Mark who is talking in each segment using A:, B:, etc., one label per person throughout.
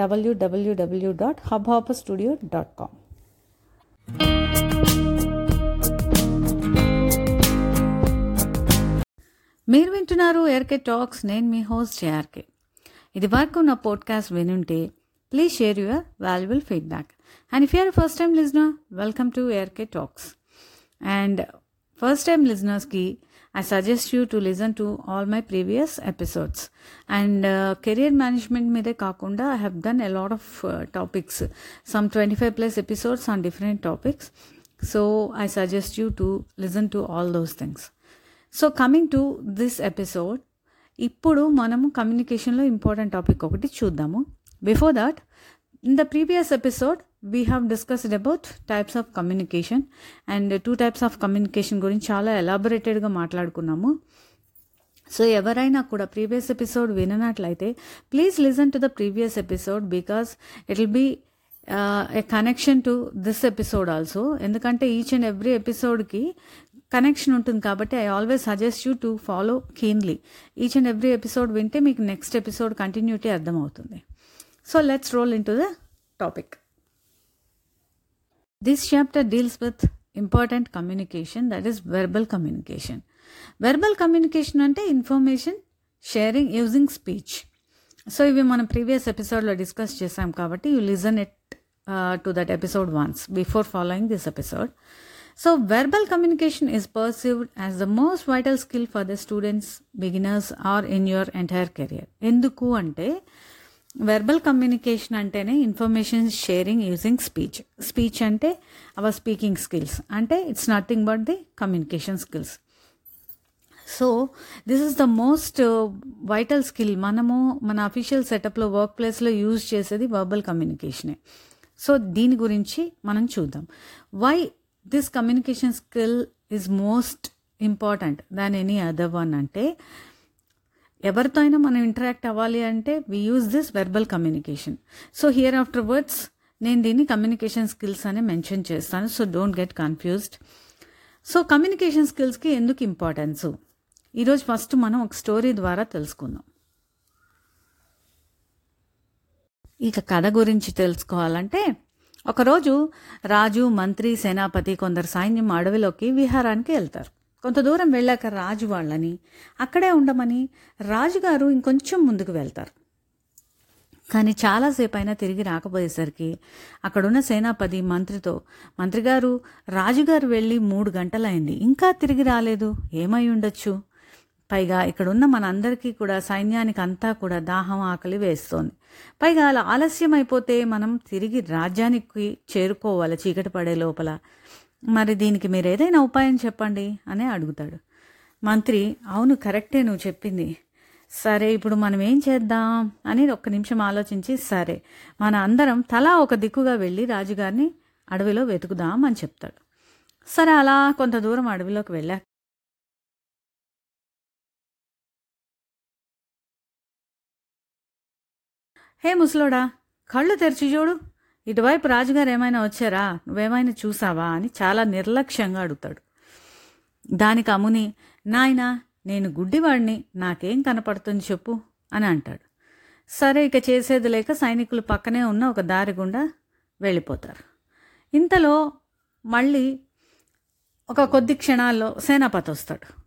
A: W W W dot Hubhopper studio dot com మీరు వింటున్నారు ఏర్కే talks నేను మీ హోస్ట్ ఏఆర్కే ఇది వరకు నా podcast వినుంటే please share your valuable feedback and if you're first time listener welcome to ARK talks and first time లిజనర్స్కి I suggest you to listen to all my previous episodes and career management మీదే కాకుండా I have done a lot of topics some twenty five plus episodes on different topics so I suggest you to listen to all those things so coming to this episode ఇప్పుడు మనము కమ్యూనికేషన్లో important topic ఒకటి చూద్దాము. Before that in the previous episode we have discussed about types of communication and two types of communication గురించి చాలా ఎలాబొరేటెడ్గా మాట్లాడుకున్నాము. So ఎవరైనా కూడా previous episode విననట్లయితే please listen to the previous episode because it will be a connection to this episode also ఎందుకంటే each and every ఎపిసోడ్కి connection ఉంటుంది కాబట్టి I always suggest you to follow keenly each and every episode వింటే మీకు next episode continuity అర్థమవుతుంది. So let's roll in to the topic this chapter deals with important communication that is verbal communication verbal communication అంటే information sharing using speech so ఇవి మనం previous ఎపిసోడ్లో discuss చేసాం కాబట్టి you listen it to that episode once before following this episode so verbal communication is perceived as the most vital skill for the students beginners or in your entire career ఎందుకు అంటే verbal communication అంటేనే information sharing using speech speech అంటే our speaking skills అంటే it's nothing but the communication skills so this is the most vital skill మనము మన official సెటప్లో work ప్లేస్లో use చేసేది వర్బల్ కమ్యూనికేషనే సో దీని గురించి మనం చూద్దాం. Why this communication skill is most important than any other one అంటే ఎవరితో అయినా మనం ఇంటరాక్ట్ అవ్వాలి అంటే we use this verbal communication so here after words నేను దీన్ని కమ్యూనికేషన్ స్కిల్స్ అని మెన్షన్ చేస్తాను so don't get confused so communication స్కిల్స్కి ఎందుకు ఇంపార్టెన్స్ ఈరోజు ఫస్ట్ మనం ఒక స్టోరీ ద్వారా తెలుసుకుందాం. ఇక కథ గురించి తెలుసుకోవాలంటే ఒకరోజు రాజు మంత్రి సేనాపతి కొందరు సైన్యం అడవిలోకి విహారానికి వెళ్తారు. కొంత దూరం వెళ్ళాక రాజు వాళ్ళని అక్కడే ఉండమని రాజుగారు ఇంకొంచెం ముందుకు వెళ్తారు. కానీ చాలాసేపు అయినా తిరిగి రాకపోయేసరికి అక్కడున్న సేనాపతి మంత్రితో మంత్రిగారు రాజుగారు వెళ్ళి మూడు గంటలైంది. ఇంకా తిరిగి రాలేదు. ఏమై ఉండొచ్చు? పైగా ఇక్కడున్న మనందరికీ కూడా సైన్యానికి అంతా కూడా దాహం ఆకలి వేస్తోంది. పైగా అలా ఆలస్యం అయిపోతే మనం తిరిగి రాజ్యానికి చేరుకోవాలి చీకటి పడే లోపల. మరి దీనికి మీరు ఏదైనా ఉపాయం చెప్పండి అని అడుగుతాడు. మంత్రి అవును కరెక్టే నువ్వు చెప్పింది. సరే ఇప్పుడు మనం ఏం చేద్దాం అని ఒక్క నిమిషం ఆలోచించి సరే మన అందరం తలా ఒక దిక్కుగా వెళ్ళి రాజుగారిని అడవిలో వెతుకుదాం అని చెప్తాడు. సరే అలా కొంత దూరం అడవిలోకి వెళ్ళాక హే ముసలోడా కళ్ళు తెరిచి చూడు. ఇటువైపు రాజుగారు ఏమైనా వచ్చారా? నువ్వేమైనా చూసావా? అని చాలా నిర్లక్ష్యంగా అడుగుతాడు. దానికి అముని నాయనా నేను గుడ్డివాడిని నాకేం కనపడుతుంది చెప్పు అని అంటాడు. సరే ఇక చేసేది లేక సైనికులు పక్కనే ఉన్న ఒక దారి గుండా వెళ్ళిపోతారు. ఇంతలో మళ్ళీ ఒక కొద్ది క్షణాల్లో సేనాపతి వస్తాడు.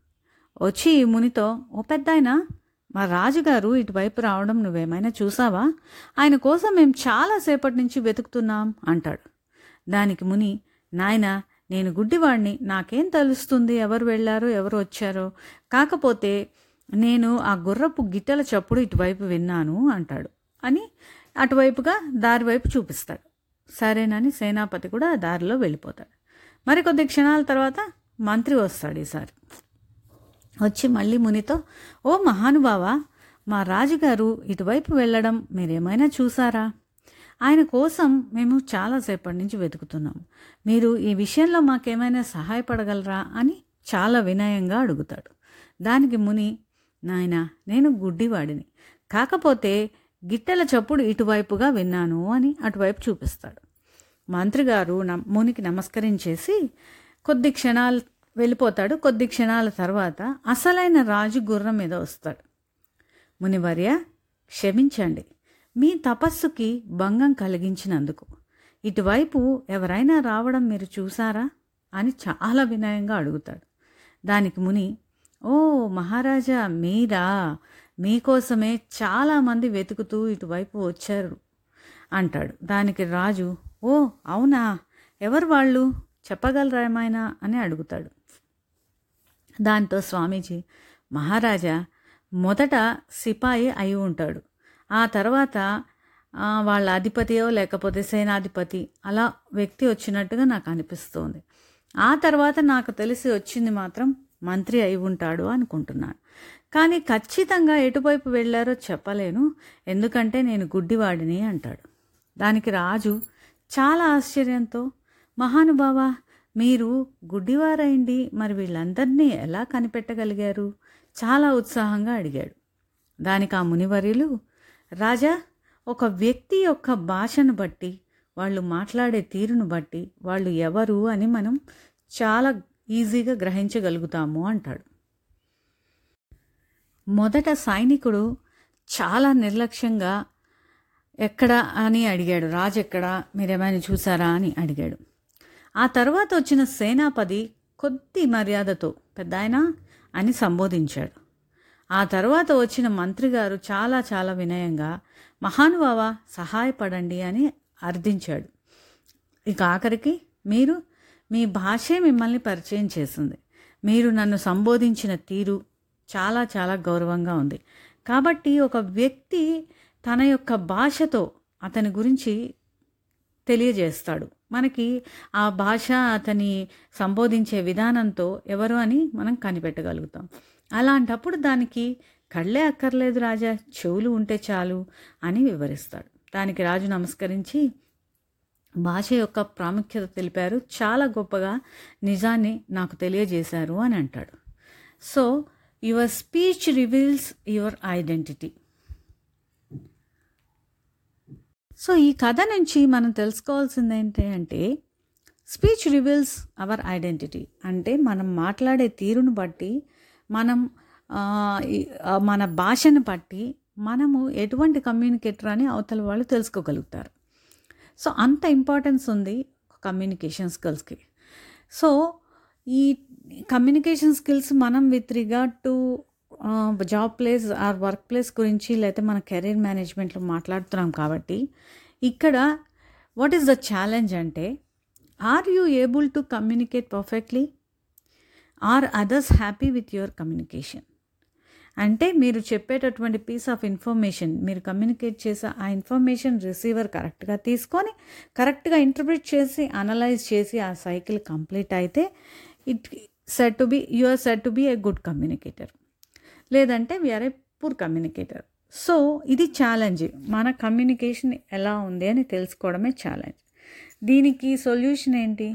A: వచ్చి ఈ మునితో ఓ పెద్దాయన మా రాజుగారు ఇటువైపు రావడం నువ్వేమైనా చూసావా? ఆయన కోసం మేము చాలాసేపటి నుంచి వెతుకుతున్నాం అంటాడు. దానికి ముని నాయన నేను గుడ్డివాడిని నాకేం తెలుస్తుంది ఎవరు వెళ్ళారో ఎవరు వచ్చారో? కాకపోతే నేను ఆ గుర్రపు గిట్టల చప్పుడు ఇటువైపు విన్నాను అంటాడు. అని అటువైపుగా దారివైపు చూపిస్తాడు. సరేనని సేనాపతి కూడా ఆ దారిలో వెళ్ళిపోతాడు. మరి కొద్ది క్షణాల తర్వాత మంత్రి వస్తాడు ఈసారి. వచ్చి మళ్ళీ మునితో ఓ మహానుభావా మా రాజుగారు ఇటువైపు వెళ్ళడం మీరేమైనా చూసారా? ఆయన కోసం మేము చాలాసేపటి నుంచి వెతుకుతున్నాం. మీరు ఈ విషయంలో మాకేమైనా సహాయపడగలరా? అని చాలా వినయంగా అడుగుతాడు. దానికి ముని నాయన నేను గుడ్డివాడిని. కాకపోతే గిట్టెల చప్పుడు ఇటువైపుగా విన్నాను అని అటువైపు చూపిస్తాడు. మంత్రి గారు నమ్- మునికి నమస్కరించేసి కొద్ది క్షణాలు వెళ్ళిపోతాడు కొద్ది క్షణాల తర్వాత అసలైన రాజు గుర్రం మీద వస్తాడు. మునివర్య క్షమించండి మీ తపస్సుకి భంగం కలిగించినందుకు. ఇటువైపు ఎవరైనా రావడం మీరు చూసారా అని చాలా వినయంగా అడుగుతాడు. దానికి ముని ఓ మహారాజా మీరా? మీకోసమే చాలామంది వెతుకుతూ ఇటువైపు వచ్చారు అంటాడు. దానికి రాజు ఓ అవునా? ఎవరు వాళ్ళు? చెప్పగలరా ఏమైనా అని అడుగుతాడు. దాంతో స్వామీజీ మహారాజా మొదట సిపాయి అయి ఉంటాడు. ఆ తర్వాత వాళ్ళ అధిపతియో లేకపోతే సేనాధిపతి అలా వ్యక్తి వచ్చినట్టుగా నాకు అనిపిస్తోంది. ఆ తర్వాత నాకు తెలిసి వచ్చింది మాత్రం మంత్రి అయి ఉంటాడు అనుకుంటున్నాను కానీ ఖచ్చితంగా ఎటువైపు వెళ్ళారో చెప్పలేను. ఎందుకంటే నేను గుడ్డివాడిని అంటాడు. దానికి రాజు చాలా ఆశ్చర్యంతో మహానుభావ మీరు గుడ్డివారైండి. మరి వీళ్ళందరినీ ఎలా కనిపెట్టగలిగారు? చాలా ఉత్సాహంగా అడిగాడు. దానికి ఆ మునివర్యులు రాజా ఒక వ్యక్తి యొక్క భాషను బట్టి వాళ్ళు మాట్లాడే తీరును బట్టి వాళ్ళు ఎవరు అని మనం చాలా ఈజీగా గ్రహించగలుగుతాము అంటాడు. మొదట సైనికుడు చాలా నిర్లక్ష్యంగా ఎక్కడ అని అడిగాడు. రాజు ఎక్కడ? మీరేమైనా చూసారా? అని అడిగాడు. ఆ తర్వాత వచ్చిన సేనాపతి కొద్ది మర్యాదతో పెద్దాయన అని సంబోధించాడు. ఆ తర్వాత వచ్చిన మంత్రి గారు చాలా చాలా వినయంగా మహానుభావ సహాయపడండి అని అర్థించాడు. ఇక ఆఖరికి మీరు మీ భాషే మిమ్మల్ని పరిచయం చేసింది. మీరు నన్ను సంబోధించిన తీరు చాలా చాలా గౌరవంగా ఉంది. కాబట్టి ఒక వ్యక్తి తన యొక్క భాషతో అతని గురించి తెలియజేస్తాడు. మనకి ఆ భాష అతని సంబోధించే విధానంతో ఎవరు అని మనం కనిపెట్టగలుగుతాం. అలాంటప్పుడు దానికి కళ్ళే అక్కర్లేదు రాజా చెవులు ఉంటే చాలు అని వివరిస్తాడు. దానికి రాజు నమస్కరించి భాష యొక్క ప్రాముఖ్యత తెలిపారు. చాలా గొప్పగా నిజాన్ని నాకు తెలియజేశారు అని అంటాడు. So your speech reveals your identity so ఈ కథ నుంచి మనం తెలుసుకోవాల్సింది ఏంటి అంటే స్పీచ్ రివీల్స్ అవర్ ఐడెంటిటీ. అంటే మనం మాట్లాడే తీరును బట్టి మనం మన భాషను బట్టి మనము ఎటువంటి కమ్యూనికేటర్ అని అవతల వాళ్ళు తెలుసుకోగలుగుతారు. సో అంత ఇంపార్టెన్స్ ఉంది కమ్యూనికేషన్ స్కిల్స్కి. సో ఈ కమ్యూనికేషన్ స్కిల్స్ మనం with regard to job place or work place గురించి లేకపోతే మన కెరీర్ మేనేజ్మెంట్లో మాట్లాడుతున్నాం కాబట్టి ఇక్కడ వాట్ ఈస్ ద ఛాలెంజ్ అంటే are you able to communicate perfectly are others happy with your communication అంటే మీరు చెప్పేటటువంటి పీస్ ఆఫ్ ఇన్ఫర్మేషన్ మీరు కమ్యూనికేట్ చేసే ఆ ఇన్ఫర్మేషన్ రిసీవర్ కరెక్ట్గా తీసుకొని కరెక్ట్గా ఇంటర్ప్రిట్ చేసి అనలైజ్ చేసి ఆ సైకిల్ కంప్లీట్ అయితే it set to be you are set to be a good communicator లేదంటే we are a poor communicator so ఇది ఛాలెంజ్ మన కమ్యూనికేషన్ ఎలా ఉంది అని తెలుసుకోవడమే ఛాలెంజ్ దీనికి సొల్యూషన్ ఏంటి?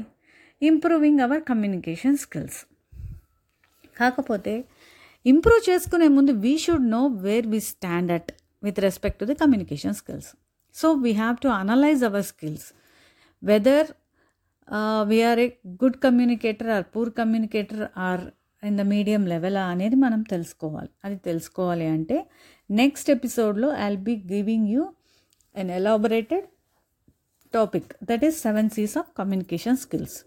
A: ఇంప్రూవింగ్ అవర్ కమ్యూనికేషన్ స్కిల్స్ కాకపోతే ఇంప్రూవ్ చేసుకునే ముందు we should know where we stand at with respect to the communication skills so we have to analyse our skills whether we are a good communicator or poor communicator or in the medium level అనేది మనం తెలుసుకోవాలి. అది తెలుసుకోవాలి అంటే next ఎపిసోడ్లో I'll be giving you an elaborated topic that is seven Cs of communication skills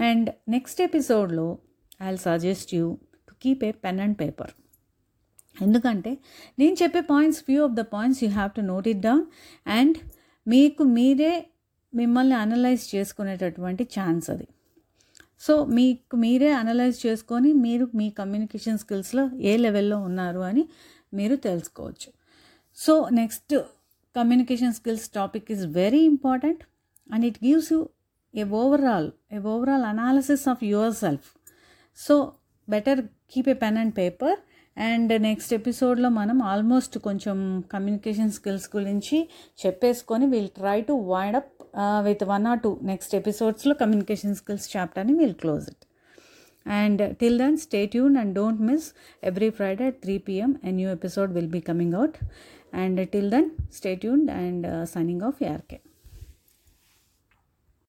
A: and next ఎపిసోడ్లో I'll suggest you to keep a pen and paper ఎందుకంటే నేను చెప్పే points few of the points you have to note it down and మీకు మీరే మిమ్మల్ని analyse చేసుకునేటటువంటి chance అది. So మీకు మీరే అనలైజ్ చేసుకొని మీరు మీ కమ్యూనికేషన్ స్కిల్స్లో ఏ లెవెల్లో ఉన్నారు అని మీరు తెలుసుకోవచ్చు. So next communication skills topic is very important and it gives you a overall a overall analysis of yourself so better keep a pen and paper and next ఎపిసోడ్లో మనం ఆల్మోస్ట్ కొంచెం కమ్యూనికేషన్ స్కిల్స్ గురించి చెప్పేసుకొని we'll try to wind up with one or two next ఎపిసోడ్స్లో communication skills చాప్టర్ని we'll close it And till then, stay tuned and don't miss every Friday at 3 pm. A new episode will be coming out. And till then, stay tuned and uh, signing off, ARK.